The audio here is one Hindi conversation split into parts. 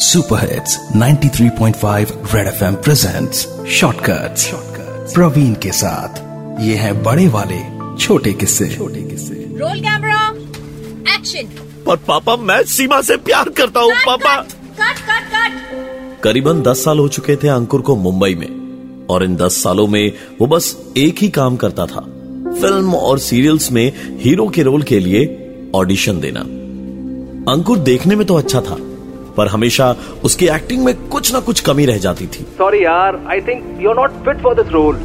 Super hits 93.5 Red FM presents shortcuts Praveen के साथ। ये है बड़े वाले छोटे किस्से। छोटे किस्से। रोल कैमरा एक्शन पर पापा मैं सीमा से प्यार करता हूँ पापा। कट कट कट करीबन दस साल हो चुके थे अंकुर को मुंबई में। और इन दस सालों में वो बस एक ही काम करता था। फ़िल्म और सीरियल्स में हीरो के रोल के लिए ऑडिशन देना। अंकुर देखने में तो अच्छा था पर हमेशा उसकी एक्टिंग में कुछ ना कुछ कमी रह जाती थी। Sorry, yaar. I think you're not fit for this role.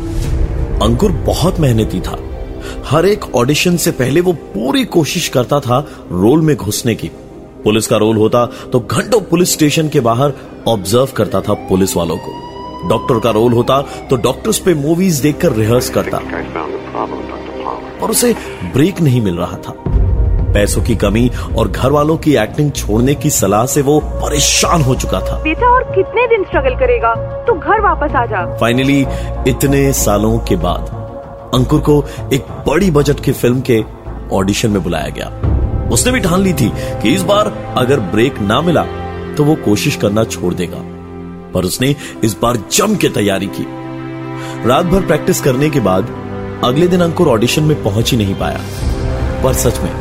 अंकुर बहुत मेहनती था। हर एक ऑडिशन से पहले वो पूरी कोशिश करता था रोल में घुसने की। पुलिस का रोल होता तो घंटों पुलिस स्टेशन के बाहर ऑब्ज़र्व करता था पुलिस वालों को। डॉक्टर का रोल होता तो डॉक्टर्स पे मूवीज़ देखकर रिहर्स करता। पर उसे ब्रेक नहीं मिल रहा था। पैसों की कमी और घर वालों की एक्टिंग छोड़ने की सलाह से वो परेशान हो चुका था। बेटा और कितने दिन स्ट्रगल करेगा? तू घर वापस आ जा। फाइनली इतने सालों के बाद अंकुर को एक बड़ी बजट की फ़िल्म के ऑडिशन में बुलाया गया। उसने भी ठान ली थी कि इस बार अगर ब्रेक ना मिला तो वो कोशिश करना छोड़ देगा। पर उसने इस बार जम के तैयारी की। रात भर प्रैक्टिस करने के बाद अगले दिन अंकुर ऑडिशन में पहुँच ही नहीं पाया। पर सच में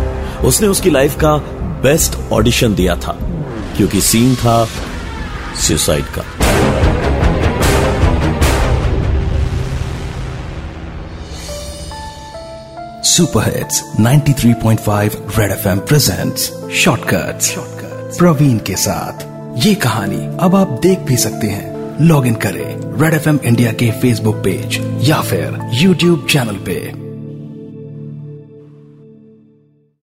उसने उसकी लाइफ का बेस्ट ऑडिशन दिया था क्योंकि सीन था सुसाइड का। Super hits 93.5 Red FM presents shortcuts Praveen के साथ। ये कहानी अब आप देख भी सकते हैं। लॉग इन करें रेड एफएम इंडिया के फेसबुक पेज या फिर यूट्यूब चैनल पे।